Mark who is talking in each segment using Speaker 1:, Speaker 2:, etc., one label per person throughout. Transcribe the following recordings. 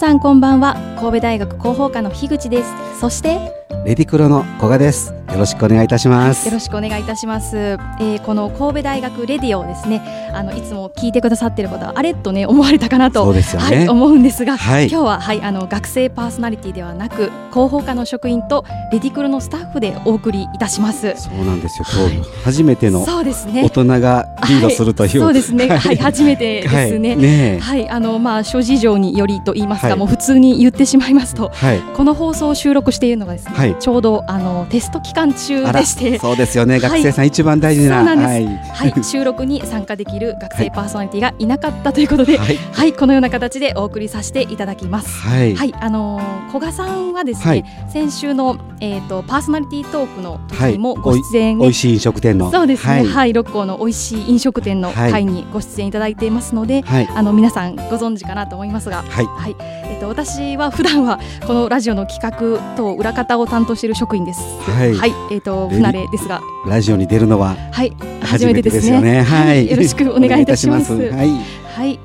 Speaker 1: さんこんばんは。神戸大学広報課の樋口です。そして
Speaker 2: レディクロの古賀です。よろしくお願いいたします。
Speaker 1: よろしくお願いいたします、えー、この神戸大学レディオをですね。あのいつも聞いてくださっている方はあれとね思われたかなと
Speaker 2: そうですよね。
Speaker 1: はい、思うんですが、
Speaker 2: はい。
Speaker 1: 今日ははいあの学生パーソナリティではなく広報課の職員とレディクロのスタッフでお送りいたします。
Speaker 2: そうなんですよ。今日初めての
Speaker 1: そうですね。
Speaker 2: 大人がリードするという。
Speaker 1: はい。そうですね。はい、初めてですね、
Speaker 2: はい、ねえ。
Speaker 1: はいあのまあ諸事情によりと言いますか、
Speaker 2: はい。
Speaker 1: もう普通に言ってしまいますと
Speaker 2: はい。
Speaker 1: この放送を収録しているのがですね、
Speaker 2: はい
Speaker 1: ちょうどあのテスト期間中でして
Speaker 2: そうですよね。
Speaker 1: はい
Speaker 2: 学生さん一番大事な。はい。
Speaker 1: はい、収録に参加できる学生パーソナリティがいなかったということで、はい、
Speaker 2: はい。
Speaker 1: このような形でお送りさせていただきます。
Speaker 2: はい。
Speaker 1: はい、あのー古賀さんはですね、
Speaker 2: はい
Speaker 1: 先週のえっ、とパーソナリティトークの時
Speaker 2: はい
Speaker 1: にもご出演ね、
Speaker 2: 美味しい飲食店の。
Speaker 1: そうですね、
Speaker 2: はい。
Speaker 1: はい、六甲の美味しい飲食店の
Speaker 2: はい
Speaker 1: 会にご出演いただいていますので、
Speaker 2: はい。
Speaker 1: あの皆さんご存知かなと思いますが、
Speaker 2: はい。
Speaker 1: はい、えっ、と私は普段はこのラジオの企画と裏方を担当している職員です。
Speaker 2: はい
Speaker 1: えっ、と
Speaker 2: レディ
Speaker 1: 不慣れですが、
Speaker 2: ラジオに出るのは
Speaker 1: はい、初
Speaker 2: 初めて
Speaker 1: で
Speaker 2: すすよね。はい。
Speaker 1: よろしくお願いいたします。
Speaker 2: いいたしはい。
Speaker 1: はい。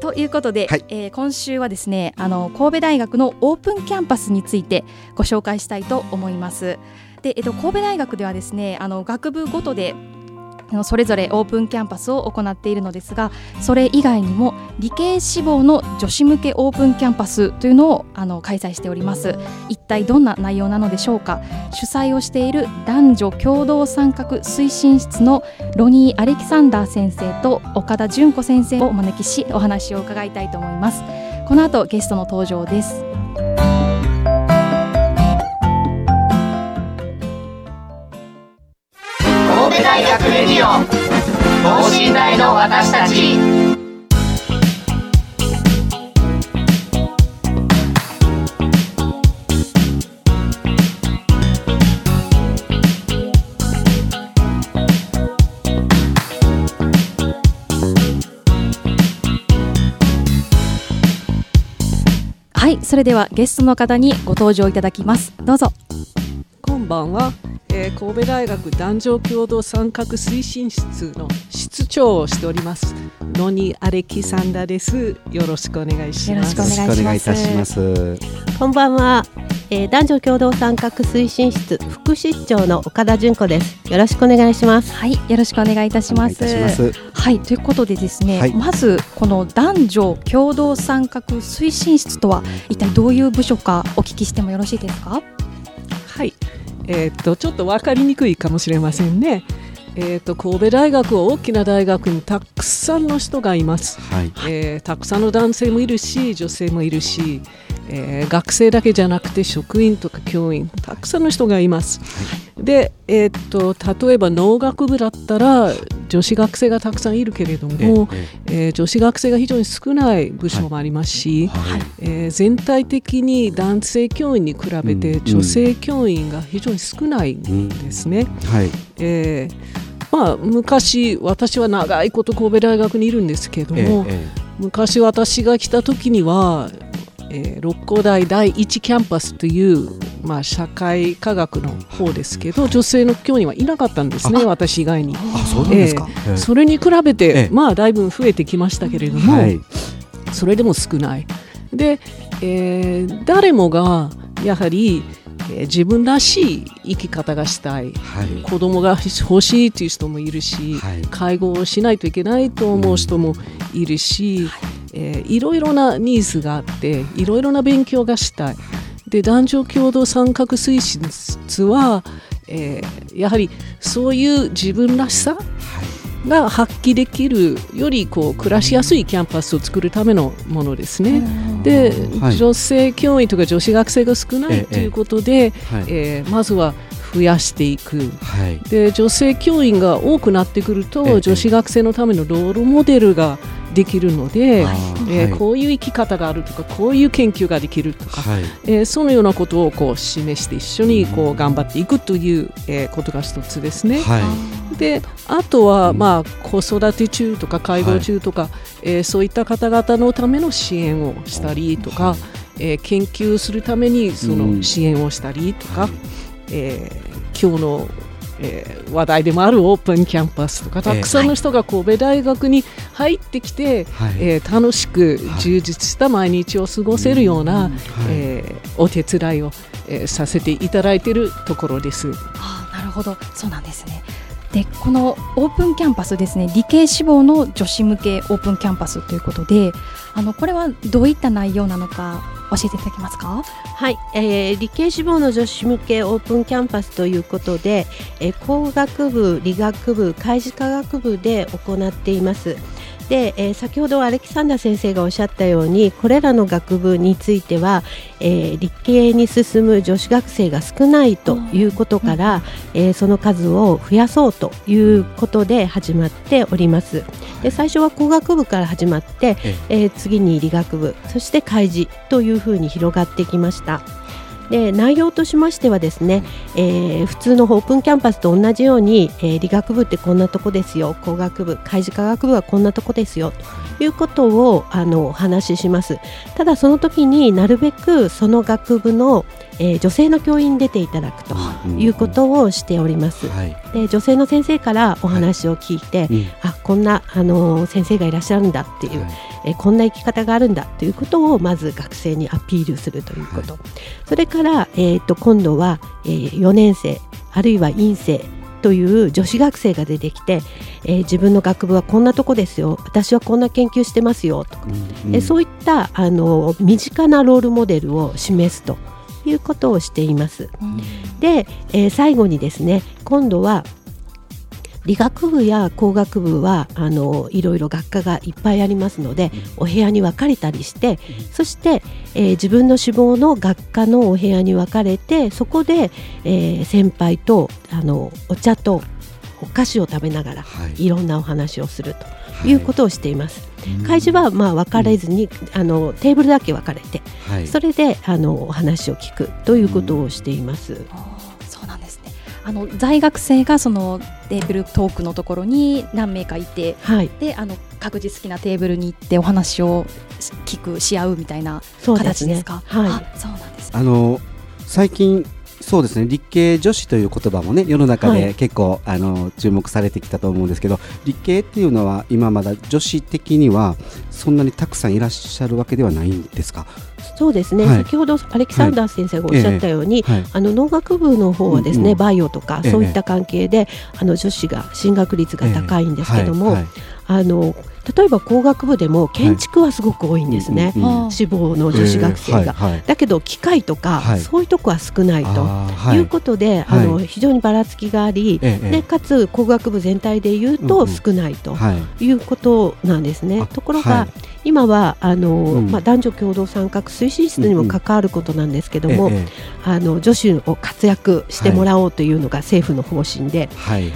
Speaker 1: ということで、
Speaker 2: はい
Speaker 1: えー今週はですね、あの神戸大学のオープンキャンパスについてご紹介したいと思います。で、えっと神戸大学ではですね、あの学部ごとでそれぞれオープンキャンパスを行っているのですが、それ以外にも理系志望の女子向けオープンキャンパスというのをあの開催しております。一体どんな内容なのでしょうか。主催をしている男女共同参画推進室のロニー・アレキサンダー先生と岡田純子先生をお招きしお話を伺いたいと思いますこの後ゲストの登場です
Speaker 3: 神戸大学レディオ。等身大の私たち。
Speaker 1: はいそれではゲストの方にご登場いただきます。どうぞ。
Speaker 4: こんばんは、えー神戸大学男女共同参画推進室の室長をしておりますロニー・アレキサンダーですよろしくお願いします
Speaker 2: よろしくお願いいたします。
Speaker 5: こんばんは、えー男女共同参画推進室副室長の岡田純子です。よろしくお願いします。
Speaker 1: はいよろしくお願いいたします
Speaker 2: お願いいたします。
Speaker 1: はいということでですね、
Speaker 2: はい
Speaker 1: まずこの男女共同参画推進室とは一体どういう部署かお聞きしてもよろしいですか？
Speaker 4: はいえーっとちょっと分かりにくいかもしれませんねえーっと神戸大学は大きな大学にたくさんの人がいます
Speaker 2: はい。
Speaker 4: えーたくさんの男性もいるし女性もいるし、えー学生だけじゃなくて職員とか教員たくさんの人がいます。で、えーっと例えば農学部だったら女子学生がたくさんいるけれども、
Speaker 2: え
Speaker 4: えー女子学生が非常に少ない部署もありますし、
Speaker 2: はい。
Speaker 4: えー全体的に男性教員に比べて
Speaker 2: うん
Speaker 4: 女性教員が非常に少ないん
Speaker 2: うん
Speaker 4: ですね。
Speaker 2: はい。
Speaker 4: えーまあ、昔私は長いこと神戸大学にいるんですけども、
Speaker 2: ええ
Speaker 4: 昔私が来た時には、えー六甲大第一キャンパスという、まあ、社会科学の方ですけど女性の教員はいなかったんですね私以外に。
Speaker 2: あ、そうですか。ええ
Speaker 4: それに比べて、
Speaker 2: ええ
Speaker 4: まあだいぶ増えてきましたけれども、
Speaker 2: はい。
Speaker 4: それでも少ない。で、えー誰もがやはり、えー自分らしい生き方がしたい
Speaker 2: はい。
Speaker 4: 子供が欲しいという人もいるし、
Speaker 2: はい
Speaker 4: 介護をしないといけないと思う人もいるし、えーいろいろなニーズがあっていろいろな勉強がしたい。で男女共同参画推進室は、えーやはりそういう自分らしさが発揮できるよりこう暮らしやすいキャンパスを作るためのものですね。で、
Speaker 2: はい
Speaker 4: 女性教員とか女子学生が少な
Speaker 2: ええ
Speaker 4: いということで、
Speaker 2: はい。
Speaker 4: えーまずは増やしていく。
Speaker 2: はい。
Speaker 4: で女性教員が多くなってくると、
Speaker 2: ええ
Speaker 4: 女子学生のためのロールモデルができるので、えーこういう生き方があるとかこういう研究ができるとか、
Speaker 2: はい。
Speaker 4: えーそのようなことをこう示して一緒にこう頑張っていくという、えーことが一つですね。
Speaker 2: はい。
Speaker 4: であとは、
Speaker 2: うん。
Speaker 4: まあ、子育て中とか介護中とか、えーそういった方々のための支援をしたりとか、
Speaker 2: はい。
Speaker 4: えー研究するためにそうの
Speaker 2: ん。
Speaker 4: 支援をしたりとか、
Speaker 2: はい。
Speaker 4: えー今日の、えー話題でもあるオープンキャンパスとかたくさんの人が神戸大学に入ってきて、
Speaker 2: はい。
Speaker 4: えー楽しく
Speaker 2: はい
Speaker 4: 充実した毎日を過ごせるような、
Speaker 2: はい
Speaker 4: えーお手伝いを、えーさせていただいているところです。
Speaker 1: あーなるほどそうなんですねでこのオープンキャンパスですね理系志望の女子向けオープンキャンパスということであのこれはどういった内容なのか教えていただけますか？
Speaker 5: はい、えー理系志望の女子向けオープンキャンパスということで、えー工学部、理学部、開示科学部で行っています。で、えー先ほどアレキサンダー先生がおっしゃったようにこれらの学部については、えー理系に進む女子学生が少ないということから、えーその数を増やそうということで始まっております。で最初は工学部から始まって、
Speaker 2: え
Speaker 5: えー次に理学部そして開示というふうに広がってきました。で内容としましてはですね、えー普通のオープンキャンパスと同じように、えー理学部ってこんなとこですよ工学部開示科学部はこんなとこですよということをあのお話しします。ただその時になるべくその学部の、えー女性の教員に出ていただくと
Speaker 2: うん
Speaker 5: いうことをしております、
Speaker 2: はい。
Speaker 5: で女性の先生からお話を聞いて、
Speaker 2: うん。
Speaker 5: あこんなあの先生がいらっしゃるんだっていう、
Speaker 2: はい
Speaker 5: えーこんな生き方があるんだということをまず学生にアピールするということ、それから、えー、と今度は、え4年生あるいは院生という女子学生が出てきて、えー自分の学部はこんなとこですよ。私はこんな研究してますよ。とか、
Speaker 2: うん
Speaker 5: えーそういったあの身近なロールモデルを示すということをしています。で、えー最後にですね今度は理学部や工学部はあのいろいろ学科がいっぱいありますので、お部屋に分かれたりして、そして、えー自分の志望の学科のお部屋に分かれてそこで、えー先輩とあのお茶とお菓子を食べながら
Speaker 2: はい。
Speaker 5: いろんなお話をするとい。うことをしています。会事はまあ分かれずに、あのテーブルだけ分かれて、
Speaker 2: はい。
Speaker 5: それであのお話を聞くということをしています。
Speaker 1: うなんあの在学生がそのテーブルトークのところに何名かいて
Speaker 5: はい、
Speaker 1: であの各自好きなテーブルに行ってお話をし聞くし合うみたいな
Speaker 5: そうですね。
Speaker 1: 形ですか
Speaker 5: はい。
Speaker 1: あそうなんですね
Speaker 2: あの最近そうですね。理系女子という言葉もね世の中
Speaker 5: はい。
Speaker 2: で結構、あの注目されてきたと思うんですけど理系っていうのは今まだ女子的にはそんなにたくさんいらっしゃるわけではないんですか？
Speaker 5: そうですね、
Speaker 2: はい。
Speaker 5: 先ほどアレキサンダー先生がおっしゃったように、
Speaker 2: はい。
Speaker 5: あの農学部の方はですね、
Speaker 2: うんうん
Speaker 5: バイオとか
Speaker 2: ええ。
Speaker 5: そういった関係で、あの女子が進学率が高いんですけども、
Speaker 2: はい。はい。
Speaker 5: あの例えば工学部でも建築はすごく多いんですね、志望の女子学生が。だけど機械とか、
Speaker 2: はい。
Speaker 5: そういうとこは少ないと。
Speaker 2: い。
Speaker 5: いうことで、
Speaker 2: はい。
Speaker 5: あの非常にばらつきがあり、でかつ工学部全体でいうと少ないと
Speaker 2: はい。
Speaker 5: いうことなんですね。
Speaker 2: あ
Speaker 5: ところが、
Speaker 2: はい。
Speaker 5: 今はあの、
Speaker 2: うん。
Speaker 5: まあ、男女共同参画推進室にも関わることなんですけども、あの女子を活躍してもらおうというのが政府の方針で、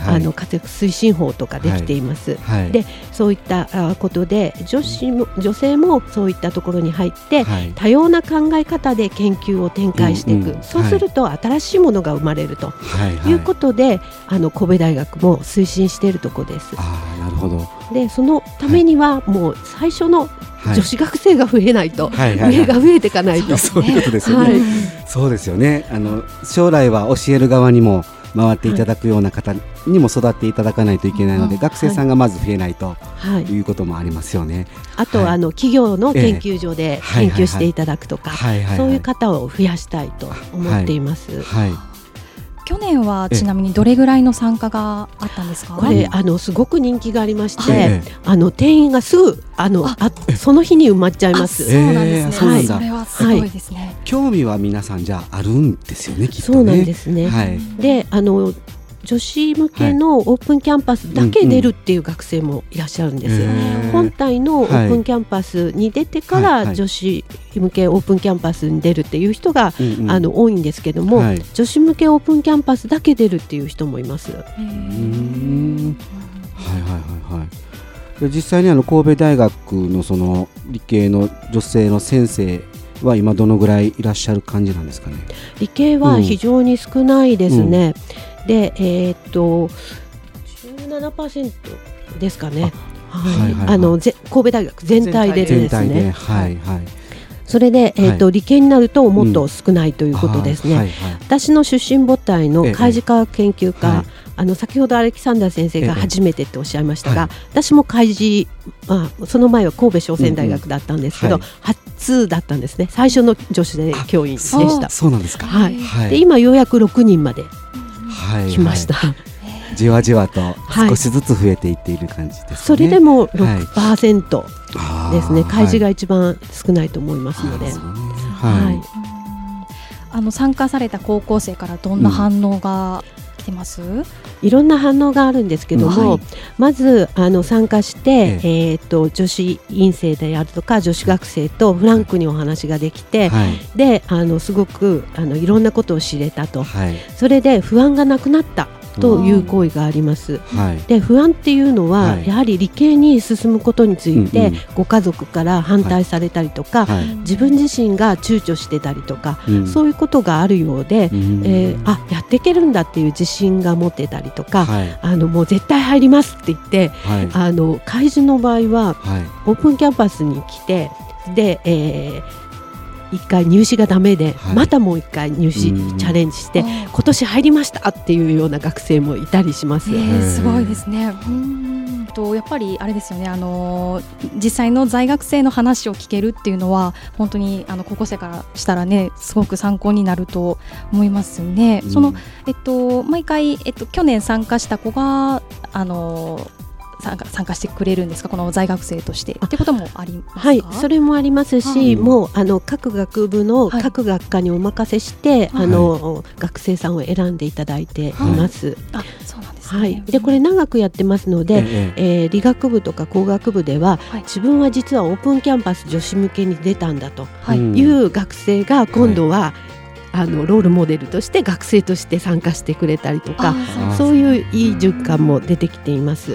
Speaker 5: あの活躍推進法とかできています。
Speaker 2: はい
Speaker 5: でそういったあことで女子も女性もそういったところに入って、
Speaker 2: はい
Speaker 5: 多様な考え方で研究を展開していく、
Speaker 2: うんうん
Speaker 5: そうすると新しいものが生まれると
Speaker 2: はいはい
Speaker 5: いうことで、あの神戸大学も推進しているところです。
Speaker 2: ああなるほど。
Speaker 5: でそのためにはもう最初の
Speaker 2: はい
Speaker 5: 女子学生が増えないと、
Speaker 2: はいはいはい
Speaker 5: 上が増えていかないと。
Speaker 2: そういうことですよね。
Speaker 5: はい
Speaker 2: そうですよね。あの将来は教える側にも回っていただくような方にも育っていただかないといけないので、
Speaker 1: うん
Speaker 2: 学生さんがまず増えないと
Speaker 5: はい、
Speaker 2: いうこともありますよね。
Speaker 5: あとは、
Speaker 2: はい
Speaker 5: あの企業の研究所で
Speaker 2: はい
Speaker 5: 研究していただくとか。そういう方を増やしたいと思っています。
Speaker 2: はい。
Speaker 1: 去年は
Speaker 2: ええ
Speaker 1: ちなみにどれぐらいの参加があったんですか？
Speaker 5: これあのすごく人気がありまして、
Speaker 2: ええ
Speaker 5: あの定員がすぐあの
Speaker 1: あ
Speaker 5: あその日に埋まっちゃいます。
Speaker 1: あそうなんですね、
Speaker 2: えーそ
Speaker 1: れはすごいですね、
Speaker 2: 興味は皆さんじゃああるんですよねきっとね。
Speaker 5: そうなんですね。
Speaker 2: はい。
Speaker 5: であの女子向けのオープンキャンパスだけ出るっていう学生もいらっしゃるんです。本体のオープンキャンパスに出てから
Speaker 2: い
Speaker 5: 女子向けオープンキャンパスに出るっていう人が、あの多いんですけども、
Speaker 2: はい。
Speaker 5: 女子向けオープンキャンパスだけ出るっていう人もいます。
Speaker 2: はいはいはいはい。で実際にあの神戸大学のその理系の女性の先生は今どのぐらいいらっしゃる感じなんですかね？
Speaker 5: 理系は非常に少ないですね。で、えーっと17%ですかね。はいあのぜ神戸大学全体でですね。
Speaker 2: はいはい。
Speaker 5: それで、えーっと
Speaker 2: は
Speaker 5: 理系になるともっと少ないということですね。
Speaker 2: あーはいはい
Speaker 5: 私の出身母体の海事科学研究科、
Speaker 2: はい
Speaker 5: あの先ほどアレキサンダー先生
Speaker 2: ええ
Speaker 5: が初めてっておっしゃいましたが、
Speaker 2: はい
Speaker 5: 私も海事、まあ、その前は神戸商船大学だったんですけど、
Speaker 2: うんうん
Speaker 5: 初だったんですね最初の女子教員でした。
Speaker 2: そうなんですか。
Speaker 5: はい
Speaker 2: はい。
Speaker 5: で今ようやく6人まで
Speaker 2: はい
Speaker 5: 来ました、
Speaker 2: はいじわじわと
Speaker 5: はい。
Speaker 2: 少しずつ増えていっている感じですね。
Speaker 5: それでも
Speaker 2: はい。
Speaker 5: 6%
Speaker 2: あー
Speaker 5: ですね、開示が
Speaker 2: はい
Speaker 5: 一番少ないと思いますので、はい。
Speaker 2: はい。
Speaker 1: あの参加された高校生からどんな反応が？来てます？
Speaker 5: いろんな反応があるんですけども、
Speaker 1: はい。
Speaker 5: まずあの参加して、
Speaker 2: え。
Speaker 5: えー、と女子院生であるとか女子学生とフランクにお話ができて、
Speaker 2: はい。
Speaker 5: であのすごくあのいろんなことを知れたと。
Speaker 2: はい。
Speaker 5: それで不安がなくなったという声があります。
Speaker 2: はい。
Speaker 5: で不安っていうのは、
Speaker 2: はい。
Speaker 5: やはり理系に進むことについて、ご家族から反対されたりとか、
Speaker 2: はい。
Speaker 5: 自分自身が躊躇してたりとか、
Speaker 2: うん。
Speaker 5: そういうことがあるようで、
Speaker 2: うん。
Speaker 5: えーあやっていけるんだっていう自信が持ってたりとか、
Speaker 2: はい。
Speaker 5: あのもう絶対入りますって言って
Speaker 2: はい。
Speaker 5: あの開示の場合は
Speaker 2: はい。
Speaker 5: オープンキャンパスに来てで、えー一回入試がダメで、
Speaker 2: はい
Speaker 5: またもう一回入試
Speaker 2: うん
Speaker 5: チャレンジして今年入りましたっていうような学生もいたりします。
Speaker 1: えー、すごいですね。うーんとやっぱりあれですよね。あのー実際の在学生の話を聞けるっていうのは本当にあの高校生からしたらねすごく参考になると思いますね。そのえっと毎回えっと去年参加した子があのー参加参加してくれるんですか？この在学生として。ってこともありますか？
Speaker 5: はい、それもありますし、
Speaker 2: はい。
Speaker 5: もうあの各学部の
Speaker 1: はい。
Speaker 5: 各学科にお任せして、
Speaker 1: はい。
Speaker 5: あの学生さんを選んでいただいています。
Speaker 1: あそうなんですね。
Speaker 5: はい、でこれ長くやってますので、
Speaker 2: ええ。
Speaker 5: えー理学部とか工学部では、
Speaker 1: はい。
Speaker 5: 自分は実はオープンキャンパス女子向けに出たんだと
Speaker 1: はい、
Speaker 2: う
Speaker 5: 学生が今度は、あのロールモデルとして学生として参加してくれたりとか
Speaker 1: あ
Speaker 5: そういういい循環も出てきています。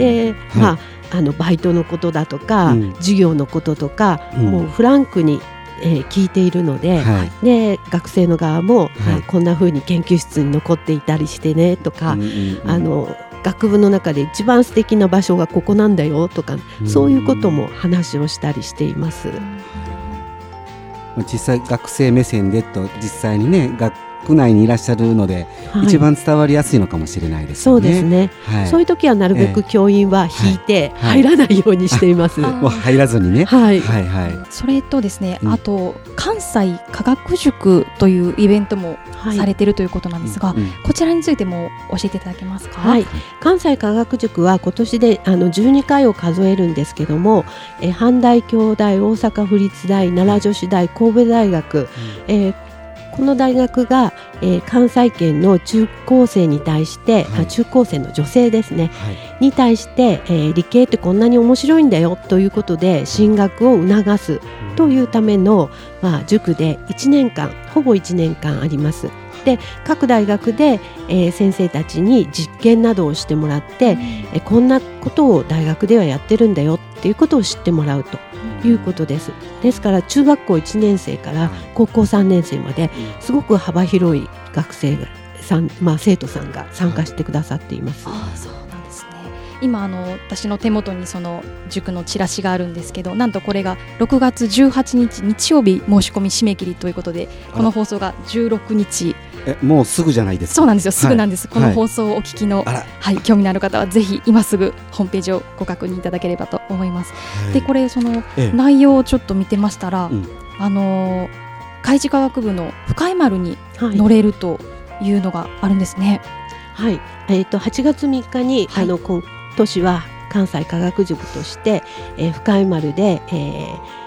Speaker 5: で、まああのバイトのことだとか、
Speaker 2: うん。
Speaker 5: 授業のこととか、
Speaker 2: うん。
Speaker 5: もうフランクに、えー聞いているので、
Speaker 2: はい。
Speaker 5: で学生の側も、
Speaker 2: はい。
Speaker 5: はいこんな風に研究室に残っていたりしてねとか、
Speaker 2: うんうんうん。
Speaker 5: あの学部の中で一番素敵な場所がここなんだよとか、
Speaker 2: うん。
Speaker 5: そういうことも話をしたりしています。
Speaker 2: 実際学生目線でと実際にね学内にいらっしゃるので、
Speaker 5: はい。
Speaker 2: 一番伝わりやすいのかもしれないです
Speaker 5: そう。ですね、
Speaker 2: はい、
Speaker 5: そういう時はなるべく教員は引いて
Speaker 2: はい。
Speaker 5: 入らないようにしています。
Speaker 1: あ
Speaker 2: もう入らずにね。
Speaker 5: はい、
Speaker 2: はいはい。
Speaker 1: それとですね、
Speaker 2: うん。
Speaker 1: あと関西科学塾というイベントも
Speaker 5: はい。
Speaker 1: されてるということなんですが、
Speaker 2: うん。
Speaker 1: こちらについても教えていただけますか？
Speaker 5: はい、関西科学塾は今年であの12回を数えるんですけども、えー阪大京大大阪府立大奈良女子大神戸大学、えーこの大学が、えー関西圏の中高生に対して、
Speaker 2: はい。
Speaker 5: あ中高生の女性ですね。
Speaker 2: はい。
Speaker 5: に対して、えー理系ってこんなに面白いんだよということで進学を促すというための、まあ、塾で1年間ほぼ1年間あります。で各大学で、えー先生たちに実験などをしてもらって、えーこんなことを大学ではやってるんだよっていうことを知ってもらうということです。ですから中学校1年生から高校3年生まですごく幅広い学生がさん、まあ、生徒さんが参加してくださっています。
Speaker 1: ああそうなんですね。今あの私の手元にその塾のチラシがあるんですけど、なんとこれが6月18日日曜日申し込み締め切りということで、この放送が16日。
Speaker 2: えもうすぐじゃないですか？
Speaker 1: そうなんですよ。すぐなんです。この
Speaker 2: はい
Speaker 1: 放送をお聞きの、はい、興味のある方はぜひ今すぐホームページをご確認いただければと思います。でこれその
Speaker 2: ええ
Speaker 1: 内容をちょっと見てましたら、
Speaker 2: うん
Speaker 1: あのー海事科学部の深井丸に
Speaker 5: はい
Speaker 1: 乗れるというのがあるんですね。
Speaker 5: はい、えっ、と8月3日に、
Speaker 1: はい
Speaker 5: あの今年は関西科学塾として、えー深井丸で、えー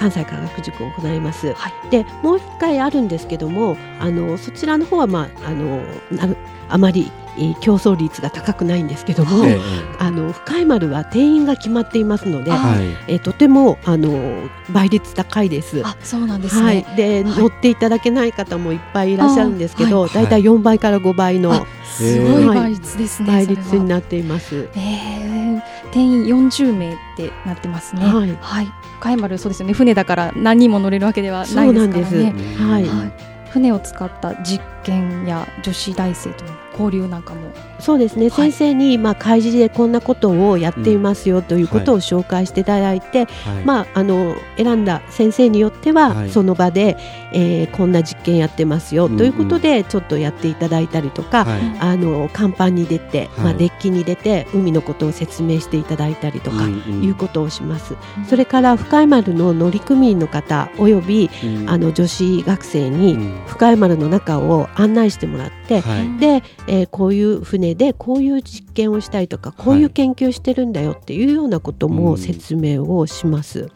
Speaker 5: 関西科学塾を行います。
Speaker 1: はい。
Speaker 5: でもう一回あるんですけどもあのそちらの方は、まあ、あのなるあまりえー競争率が高くないんですけども、
Speaker 2: ええ
Speaker 5: あの深井丸は定員が決まっていますので、
Speaker 1: あ
Speaker 2: はい。
Speaker 5: えーとてもあの倍率高いです。
Speaker 1: あそうなんです
Speaker 5: はい。
Speaker 1: ね、、
Speaker 5: で、
Speaker 1: はい。
Speaker 5: 乗っていただけない方もいっぱいいらっしゃるんですけど、
Speaker 1: あ
Speaker 5: だい。たい4倍から5倍の
Speaker 1: あすごい倍率ですね、
Speaker 5: 倍率になっています。
Speaker 1: えー、定員40名ってなってますね。
Speaker 5: はい
Speaker 1: はい。深井丸そうですよね。船だから何人も乗れるわけではないですからね。
Speaker 5: はい
Speaker 1: はい。船を使った実験や女子大生との交流なんかも。
Speaker 5: そうですね、
Speaker 1: はい。
Speaker 5: 先生に、まあ、開示でこんなことをやっていますよということを紹介していただいて、
Speaker 2: はい。
Speaker 5: まあ、あの選んだ先生によっては、
Speaker 2: はい。
Speaker 5: その場で、えーこんな実験やってますよ
Speaker 2: うんうん。
Speaker 5: ということで、ちょっとやっていただいたりとか、
Speaker 2: はい。
Speaker 5: あの甲板に出て、まあ、
Speaker 2: はい
Speaker 5: デッキに出て海のことを説明していただいたりとか、
Speaker 2: うんうん。
Speaker 5: いうことをします。それから深井丸の乗組員の方および
Speaker 2: うん。
Speaker 5: あの女子学生
Speaker 2: う
Speaker 5: に
Speaker 2: ん。
Speaker 5: 深井丸の中を案内してもらって、
Speaker 2: はい。
Speaker 5: で、えーこういう船でこういう実験をしたりとかこういう研究してるんだよっていうようなこと
Speaker 2: うん。
Speaker 5: も説明をします。
Speaker 2: はい。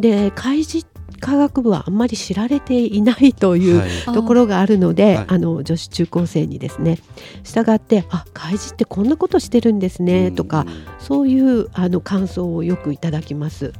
Speaker 5: で海事科学部はあんまり知られていないという、ところがあるので、
Speaker 2: はい。
Speaker 5: あの女子中高生にですね従ってあ海事ってこんなことしてるんですね、とかそういうあの感想をよくいただきます。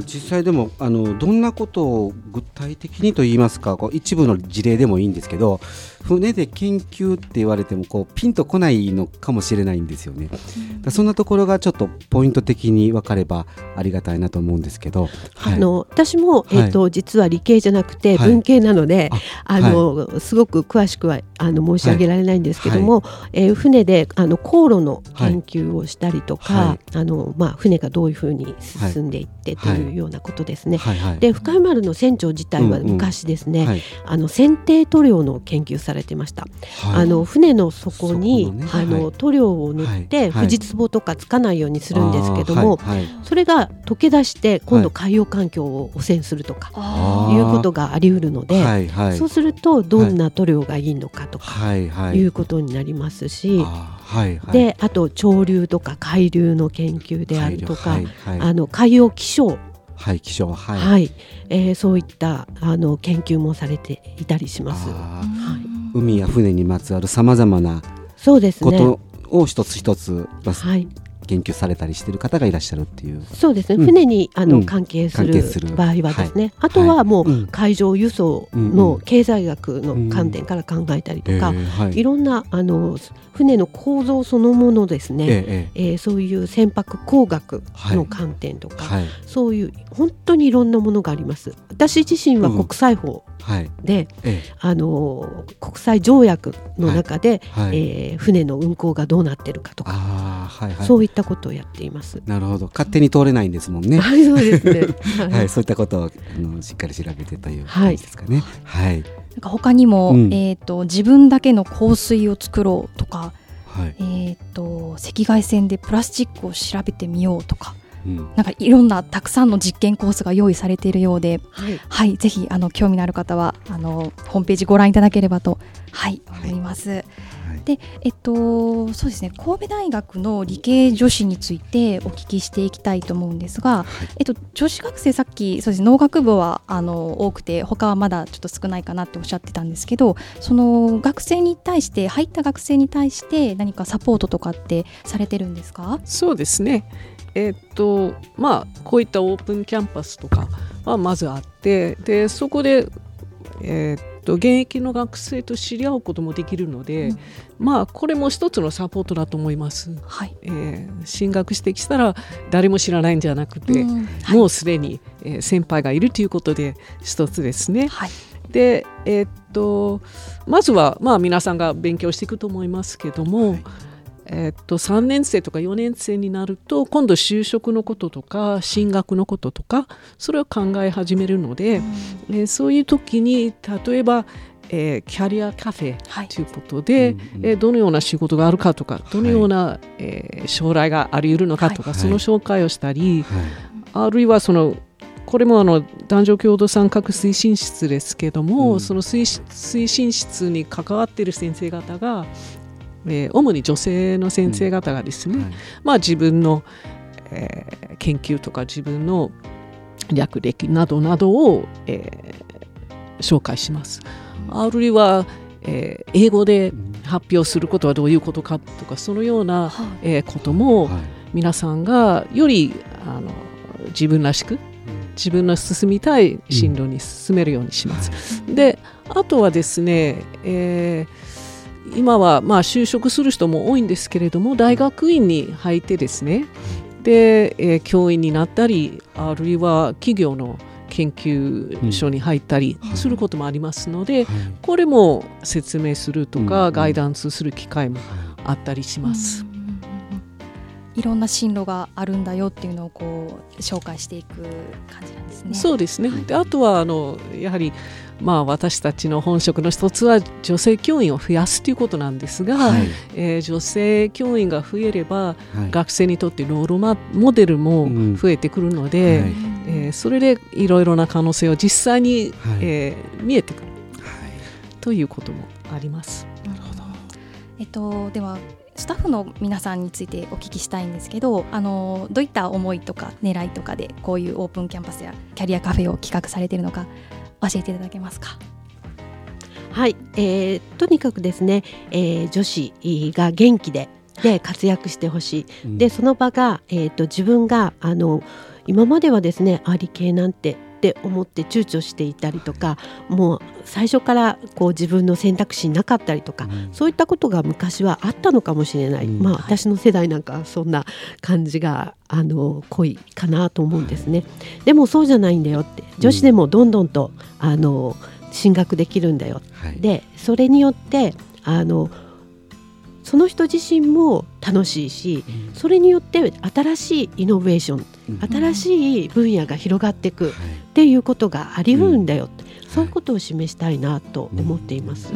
Speaker 2: 実際でもあのどんなことを具体的にと言いますかこう一部の事例でもいいんですけど船で研究って言われてもこうピンとこないのかもしれないんですよね。だからそんなところがちょっとポイント的に分かればありがたいなと思うんですけど、はい。
Speaker 5: あの私も、えーと実は理系じゃなくて
Speaker 2: はい。
Speaker 5: 文系なので、
Speaker 2: あ
Speaker 5: あのすごく詳しくはあの申し上げられないんですけども、えー船であの航路の研究をしたりとか、
Speaker 2: はい。
Speaker 5: あのまあ、船がどういうふうに進んでいってというようなことですね。
Speaker 2: はいはい。
Speaker 5: で深井丸の船長自体は
Speaker 2: うんうん。
Speaker 5: 昔ですね、
Speaker 2: はい。
Speaker 5: あの船底塗料の研究されてました、
Speaker 2: はい。
Speaker 5: あの船の底に
Speaker 2: ね
Speaker 5: あの、
Speaker 2: はい。
Speaker 5: 塗料を塗って、
Speaker 2: はい。はい。
Speaker 5: 藤壺とかつかないようにするんですけども、それが溶け出して今度
Speaker 2: はい
Speaker 5: 海洋環境を汚染するとか、いうことがあり得るので、そうするとどんな塗料がいいのかとか
Speaker 2: はい。
Speaker 5: うことになりますし、
Speaker 2: はいはい。
Speaker 5: であと潮流とか海流の研究であるとか、
Speaker 2: はいはい。
Speaker 5: あの海洋気象、
Speaker 2: はい気象はい、
Speaker 5: はい。えーそういったあの研究もされていたりします。
Speaker 2: あー。海や船にまつわるさまざまな
Speaker 5: そうですね。
Speaker 2: ことを一つ一つまあ
Speaker 5: はい、
Speaker 2: 研究されたりしている方がいらっしゃるっていう。
Speaker 5: そうですね、
Speaker 2: うん。
Speaker 5: 船にあの、
Speaker 2: うん。
Speaker 5: 関係する場合はですね、あとはもう、
Speaker 2: うん。
Speaker 5: 海上輸送
Speaker 2: うんう
Speaker 5: の
Speaker 2: ん。
Speaker 5: 経済学の観点から考えたりとか、
Speaker 2: えーはい。
Speaker 5: いろんなあの船の構造そのものですね、
Speaker 2: えええ
Speaker 5: え。ーそういう船舶工学の観点とか、
Speaker 2: えはい。
Speaker 5: そういう本当にいろんなものがあります。私自身は国際法
Speaker 2: はい。
Speaker 5: で、
Speaker 2: え
Speaker 5: あの国際条約の中で、
Speaker 2: えはい、
Speaker 5: えー船の運航がどうなってるかとか、
Speaker 2: はいはい。
Speaker 5: そういったことをやっています。
Speaker 2: なるほど。勝手に通れないんですもんね。
Speaker 5: はい、そうですね。は
Speaker 2: はい、そういったことをあのしっかり調べてという
Speaker 5: はい。
Speaker 2: 感じですかね。はい、
Speaker 1: なんか他にも、
Speaker 2: うん。
Speaker 1: えっ、と自分だけの香水を作ろうとか、
Speaker 2: はい、
Speaker 1: えっ、と赤外線でプラスチックを調べてみようとか、
Speaker 2: うん、
Speaker 1: なんかいろんなたくさんの実験コースが用意されているようで、
Speaker 5: はい、
Speaker 1: はい、ぜひあの興味のある方はあのホームページご覧いただければとはい
Speaker 2: はい
Speaker 1: 思います。
Speaker 2: はい
Speaker 1: で、えっとそうですね神戸大学の理系女子についてお聞きしていきたいと思うんですが、えっと女子学生さっきそうですね農学部はあの多くて他はまだちょっと少ないかなっておっしゃってたんですけど、その学生に対して入った学生に対して何かサポートとかってされてるんですか？
Speaker 4: そうですね。えーっとまあこういったオープンキャンパスとかはまずあってでそこで、えーっと現役の学生と知り合うこともできるので、
Speaker 1: うん
Speaker 4: まあこれも一つのサポートだと思います。
Speaker 1: はい。
Speaker 4: えー進学してきたら誰も知らないんじゃなくて、
Speaker 1: うんはい
Speaker 4: もうすでに、えー先輩がいるということで一つですね。
Speaker 1: はい。
Speaker 4: で、えーっとまずは、まあ、皆さんが勉強していくと思いますけども、えーっと3年生とか4年生になると今度就職のこととか進学のこととかそれを考え始めるので、えーそういう時に例えば、えーキャリアカフェ
Speaker 1: はい。
Speaker 4: ということで、
Speaker 2: うんうん。
Speaker 4: えーどのような仕事があるかとかどのような、えー将来があり得るのかとか、
Speaker 2: はい。
Speaker 4: その紹介をしたり、
Speaker 2: はい。
Speaker 4: あるいはそのこれもあの男女共同参画推進室ですけども、
Speaker 2: うん。
Speaker 4: その推進推進室に関わっている先生方が、えー主に女性の先生方がですね、
Speaker 2: はい。
Speaker 4: まあ、自分の、えー研究とか自分の略歴などなどを、えー紹介します。あるいは、えー英語で発表することはどういうことかとかそのような、えーことも
Speaker 2: はい。
Speaker 4: 皆さんがよりあの自分らしく自分の進みたい進路に進めるようにします。であとはですね、えー今はまあ就職する人も多いんですけれども大学院に入ってですねで、えー教員になったりあるいは企業の研究所に入ったりすることもありますので、これも説明するとか、
Speaker 2: うん
Speaker 4: ガイダンスする機会もあったりします。
Speaker 1: いろんな進路があるんだよっていうのをこう紹介していく感じなんですね。
Speaker 4: そうですね。であとはあのやはりまあ私たちの本職の一つは女性教員を増やすということなんですが、
Speaker 2: はい。
Speaker 4: えー女性教員が増えれば、
Speaker 2: はい。
Speaker 4: 学生にとってロールマモデルも
Speaker 2: うん。
Speaker 4: 増えてくるので、
Speaker 2: はい。
Speaker 4: えーそれでいろいろな可能性を実際に、
Speaker 2: はい。
Speaker 4: えー見えてくる
Speaker 2: はい。
Speaker 4: ということもあります。
Speaker 1: なるほど。えっとではスタッフの皆さんについてお聞きしたいんですけど、あのどういった思いとか狙いとかでこういうオープンキャンパスやキャリアカフェを企画されているのか教えていただけますか？
Speaker 5: はい、えーとにかくですね、えー女子が元気でで活躍してほしい。でその場が、えー、と自分があの今まではですねあ理系なんてって思って躊躇していたりとかもう最初からこう自分の選択肢なかったりとか、そういったことが昔はあったのかもしれない、
Speaker 2: うん。
Speaker 5: まあ私の世代なんかはそんな感じがあの濃いかなと思うんですね。でもそうじゃないんだよって。女子でもどんどんと、あの進学できるんだよ
Speaker 2: はい。
Speaker 5: でそれによってあのその人自身も楽しいしそれによって新しいイノベーション
Speaker 2: うん。
Speaker 5: 新しい分野が広がってい。くっ
Speaker 2: はい
Speaker 5: ていうことがありうるんだよって、そういうことを示したいなと思っています。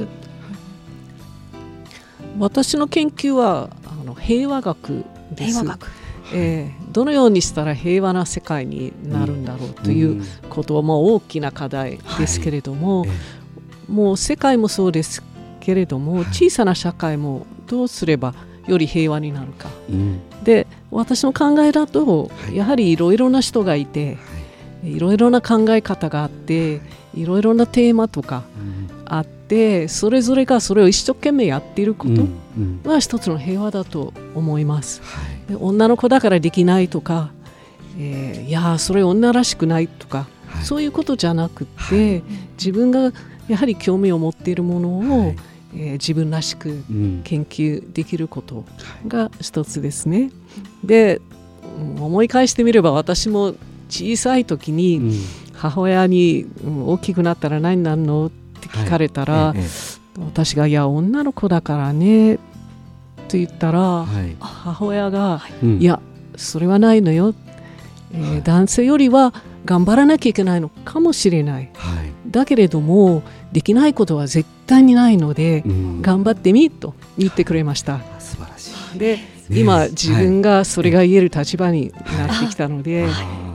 Speaker 4: 私の研究はあの平和学です。
Speaker 1: 平和学。
Speaker 4: えーどのようにしたら平和な世界になるんだろうということはもう大きな課題ですけれども、
Speaker 2: はい。
Speaker 4: もう世界もそうですけれども、小さな社会もどうすればより平和になるか。
Speaker 2: うん。
Speaker 4: で私の考えだと、
Speaker 2: はい。
Speaker 4: やはりいろいろな人がいていろいろな考え方があっていろいろなテーマとか
Speaker 2: うん。
Speaker 4: あってそれぞれがそれを一生懸命やっているこ
Speaker 2: うん
Speaker 4: と
Speaker 2: うん。
Speaker 4: が一つの平和だと思います。女の子だからできないとか、えーいやーそれ女らしくないとか、
Speaker 2: はい。
Speaker 4: そういうことじゃなくって、自分がやはり興味を持っているものを、
Speaker 2: はい。
Speaker 4: えー自分らしく
Speaker 2: うん。
Speaker 4: 研究できることが一つですね。でうん思い返してみれば私も小さい時に
Speaker 2: うん。
Speaker 4: 母親に、うん大きくなったら何になるの？って聞かれたら、
Speaker 2: ええ
Speaker 4: 私が「いや女の子だからね」と言ったら、
Speaker 2: はい。
Speaker 4: 母親が
Speaker 2: うん。
Speaker 4: いやそれはないのよ、えー男性よりは頑張らなきゃいけないのかもしれない。
Speaker 2: はい。
Speaker 4: だけれどもできないことは絶対にないので、
Speaker 2: うん。
Speaker 4: 頑張ってみと言ってくれました。
Speaker 2: 素晴らしい。
Speaker 4: で、
Speaker 2: ね
Speaker 4: 今自分がそれが言える立場になってきたので、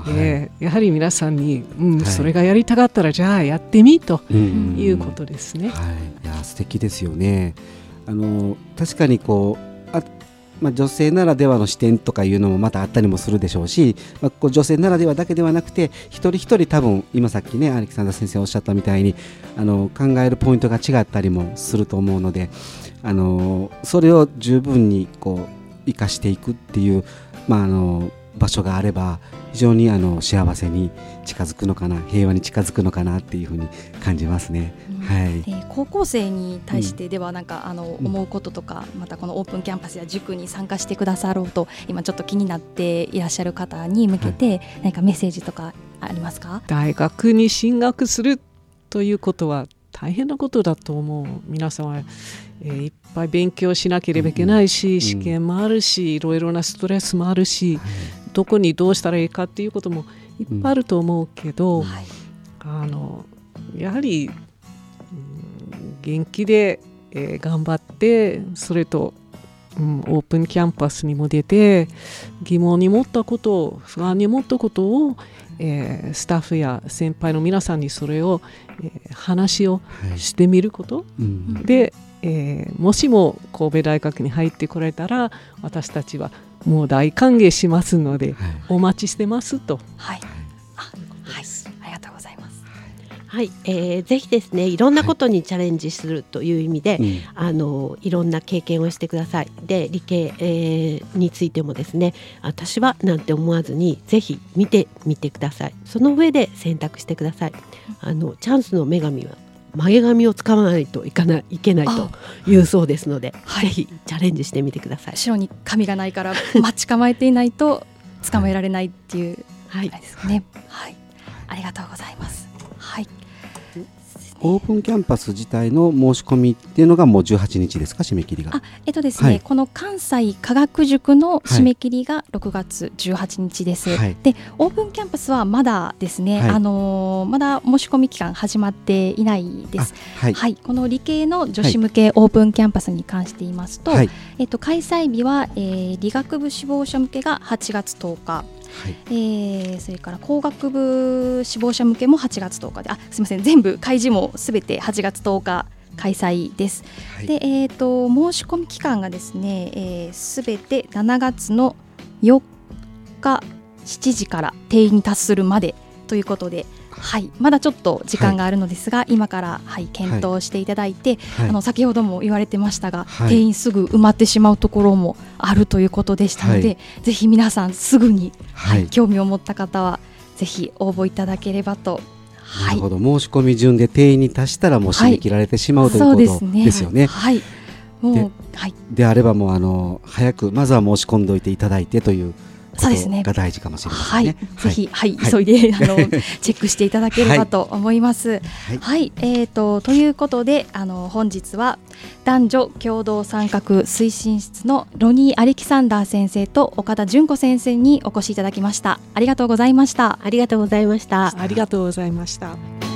Speaker 4: えーやはり皆さんに、うん
Speaker 2: はい。
Speaker 4: それがやりたかったらじゃあやってみと
Speaker 2: うん。
Speaker 4: いうことですね。
Speaker 2: はい、いや素敵ですよね。あの確かにこうあ、まあ、女性ならではの視点とかいうのもまたあったりもするでしょうし、まあ、こう女性ならではだけではなくて一人一人多分今さっきねアレキサンダー先生おっしゃったみたいにあの考えるポイントが違ったりもすると思うのであのそれを十分にこう生かしていくっていう、まあ、あの場所があれば非常にあの幸せに近づくのかな平和に近づくのかなっていうふうに感じますね。はい。
Speaker 1: で高校生に対してではなんか、あの
Speaker 2: うん。
Speaker 1: 思うこととかまたこのオープンキャンパスや塾に参加してくださろうと今ちょっと気になっていらっしゃる方に向けて何かメッセージとかありますか、
Speaker 4: 大学に進学するということは大変なことだと思う皆さんは、えーいっぱい勉強しなければいけないし、
Speaker 2: ん
Speaker 4: 試験もあるしいろいろなストレスもあるし、どこにどうしたらいいかっていうこともいっぱいあると思うけど、
Speaker 1: はい。
Speaker 4: あのやはり、うん元気で、えー頑張ってそれと、うんオープンキャンパスにも出て疑問に持ったことを不安に持ったことを、えースタッフや先輩の皆さんにそれを、えー話を
Speaker 2: はい。
Speaker 4: してみること
Speaker 2: うん。
Speaker 4: で、えーもしも神戸大学に入ってこられたら私たちはもう大歓迎しますので、
Speaker 2: はい
Speaker 4: お待ちしてますと。
Speaker 1: はい。あ、はい。ありがとうございます。
Speaker 5: はい、えーぜひですねいろんなことにチャレンジするという意味で、
Speaker 2: うん
Speaker 5: あのいろんな経験をしてください。で理系、えーについてもですね私はなんて思わずにぜひ見てみてください。その上で選択してください。あのチャンスの女神は前髪を使わないといかないいけないというそうですので、
Speaker 1: はい
Speaker 5: ぜひチャレンジしてみてください。
Speaker 1: 後ろに髪がないから待ち構えていないと捕まえられないっていう
Speaker 5: はい
Speaker 1: ですかね。はい。ありがとうございます。はい。
Speaker 2: オープンキャンパス自体の申し込みっていうのがもう18日ですか締め切りが。
Speaker 1: あ、えっとですね、
Speaker 2: はい。
Speaker 1: この関西科学塾の締め切りが6月18日です。
Speaker 2: はい。
Speaker 1: で、オープンキャンパスはまだですね、
Speaker 2: はい。
Speaker 1: あのーまだ申し込み期間始まっていないです。
Speaker 2: あはい。
Speaker 1: はい、この理系の女子向けオープンキャンパスに関して言いますと、
Speaker 2: はい。
Speaker 1: えっと開催日は、えー理学部志望者向けが8月10日。
Speaker 2: はい。
Speaker 1: えーそれから工学部志望者向けも8月10日であすみません。全部開示もすべて8月10日開催です。
Speaker 2: はい。
Speaker 1: で、えー、と申し込み期間がですねすべ、て7月の4日7時から定員に達するまでということで、はい、まだちょっと時間があるのですが、今から、はい、検討していただいて、
Speaker 2: はい
Speaker 1: あの先ほども言われてましたが、
Speaker 2: はい
Speaker 1: 定員すぐ埋まってしまうところもあるということでしたので、
Speaker 2: はい
Speaker 1: ぜひ皆さんすぐに、は
Speaker 2: はいい
Speaker 1: 興味を持った方はぜひ応募いただければと。はい
Speaker 2: なるほど申し込み順で定員に達したらもう締め切られてしまうということ
Speaker 1: ですね。
Speaker 2: ですよね。
Speaker 1: はい。も
Speaker 2: で
Speaker 1: うはい。
Speaker 2: であればもうあの早くまずは申し込んでおいていただいてという
Speaker 1: そうですね
Speaker 2: が大事かもしれませ
Speaker 1: はい、
Speaker 2: んね。
Speaker 1: ぜひ、はい、
Speaker 2: はい
Speaker 1: 急いで、あの、チェックしていただければと思います。はい、えっ、と、ということで、あの、本日は。男女共同参画推進室のロニーアレキサンダー先生と岡田純子先生にお越しいただきました。ありがとうございました。
Speaker 5: ありがとうございました。
Speaker 4: ありがとうございました。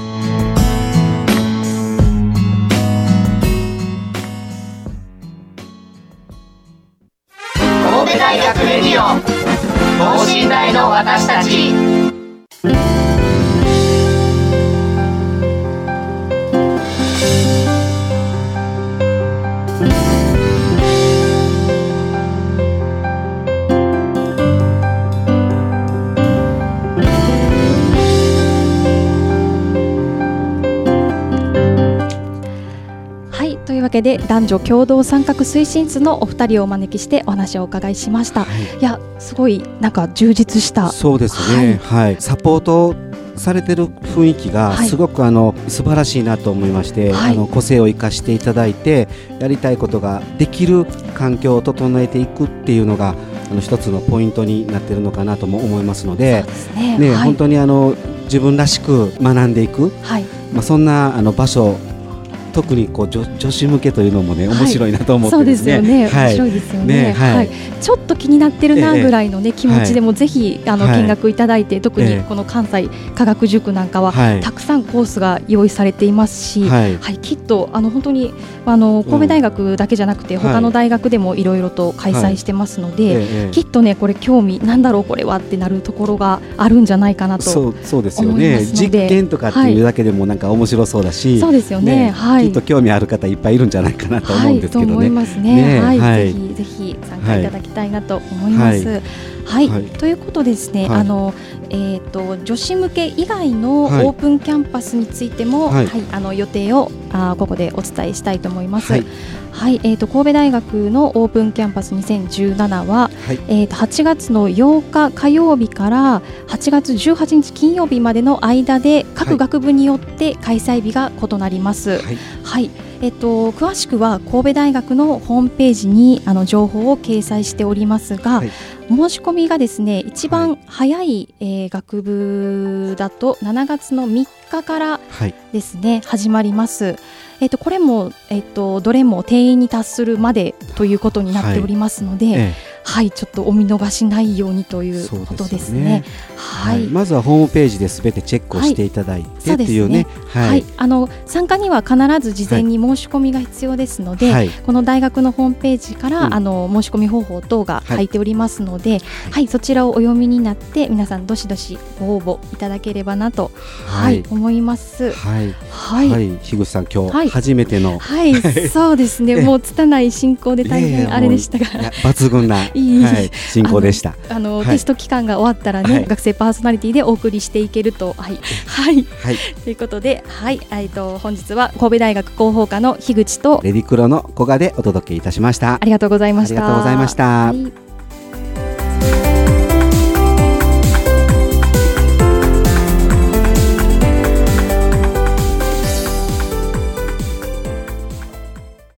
Speaker 3: 神戸大学レディオ等身大の私たち。
Speaker 1: わけで、男女共同参画推進室のお二人をお招きしてお話をお伺いしました。
Speaker 2: はい
Speaker 1: いや、すごい、なんか充実した。
Speaker 2: そうですね、はいサポートされてる雰囲気が
Speaker 1: はい
Speaker 2: すごくあの素晴らしいなと思いまして、
Speaker 1: はい
Speaker 2: あの個性を生かしていただいてやりたいことができる環境を整えていくっていうのがあの一つのポイントになっているのかなとも思いますので
Speaker 1: ね。
Speaker 2: ね、
Speaker 1: はい
Speaker 2: 本当にあの自分らしく学んでいく、
Speaker 1: はい。
Speaker 2: まあ、そんなあの場所特にこう女女子向けというのもね
Speaker 1: はい。
Speaker 2: 面白いなと思って
Speaker 1: そう
Speaker 2: で
Speaker 1: ですすよね。面
Speaker 2: はい。
Speaker 1: 白いですよね。
Speaker 2: ねはい。
Speaker 1: はい。ちょっと気になってるな
Speaker 2: ええ
Speaker 1: ぐらいのね気持ちでもぜひあの
Speaker 2: はい。
Speaker 1: 見学いただいて特に
Speaker 2: ええ。
Speaker 1: この関西科学塾なんかは
Speaker 2: はい。
Speaker 1: たくさんコースが用意されていますし。
Speaker 2: はい。
Speaker 1: はい、きっとあの本当にあの神戸大学だけじゃなくて、
Speaker 2: はい。
Speaker 1: 他の大学でもいろいろと開催してますので、
Speaker 2: ええ
Speaker 1: きっとねこれ興味なんだろうこれはってなるところがあるんじゃないかなと
Speaker 2: そうそうですよね。実験とかっていうだけでもなんか面白そうだし、
Speaker 1: そうですよね。はい
Speaker 2: きっと興味ある方いっぱいいるんじゃないかなと思うんですけ
Speaker 1: はい、と思い
Speaker 2: どね。
Speaker 1: ますね。
Speaker 2: ね
Speaker 1: はい、
Speaker 2: はい
Speaker 1: ぜひぜひ参加いただきたいなと思います。
Speaker 2: は
Speaker 1: はい、
Speaker 2: はい。
Speaker 1: ということでですね、
Speaker 2: はい。
Speaker 1: あのえっ、と女子向け以外のオ
Speaker 2: はい。
Speaker 1: ープンキャンパスについても、は、
Speaker 2: はいい
Speaker 1: あの予定をあーここでお伝えしたいと思います。
Speaker 2: は
Speaker 1: はいい、えっ、と神戸大学のオープンキャンパス2017は、
Speaker 2: はい。
Speaker 1: えっ、と8月の8日火曜日から8月18日金曜日までの間で
Speaker 2: はい
Speaker 1: 各学部によって開催日が異なります。
Speaker 2: はい。
Speaker 1: はい、えっと詳しくは神戸大学のホームページにあの情報を掲載しておりますが、
Speaker 2: はい。
Speaker 1: 申し込みがですね一番早い、えー学部だと7月の3日から
Speaker 2: はい。
Speaker 1: ですね始まります。えっとこれもえっとどれも定員に達するまでということになっておりますので、はい、
Speaker 2: え
Speaker 1: ちょっとお見逃しないようにということ
Speaker 2: で
Speaker 1: ですすね。
Speaker 2: よね。え
Speaker 1: はい。
Speaker 2: まずはホームページで全てチェックをしていただいて
Speaker 1: そうですね。
Speaker 2: ってい。うね。
Speaker 1: はい、あの参加には必ず事前に申し込みが必要ですので、
Speaker 2: はい。
Speaker 1: この大学のホームページから、
Speaker 2: うん。
Speaker 1: あの申し込み方法等が
Speaker 2: はい
Speaker 1: 書いておりますので、はい、そちらをお読みになって皆さんどしどしご応募いただければなと、はい。思います。
Speaker 2: はい。
Speaker 1: はい、
Speaker 2: は
Speaker 1: はい、
Speaker 2: い樋口さん今
Speaker 1: はい。
Speaker 2: 日初めての。
Speaker 1: そうですね。
Speaker 2: ええ。
Speaker 1: もう拙い進行で大変あれでしたが、
Speaker 2: いや抜群な
Speaker 1: いい、
Speaker 2: はい、進行でした。
Speaker 1: あの、
Speaker 2: はい。
Speaker 1: テスト期間が終わったらね、
Speaker 2: はい。
Speaker 1: 学生パーソナリティでお送りしていけるとはい。はい。
Speaker 2: はい、
Speaker 1: ということではい。えっと本日は神戸大学広報課の樋口と
Speaker 2: レディクロの古賀でお届けいたしました。
Speaker 1: あ。りがとうございました。
Speaker 2: ありがとうございました。
Speaker 1: はい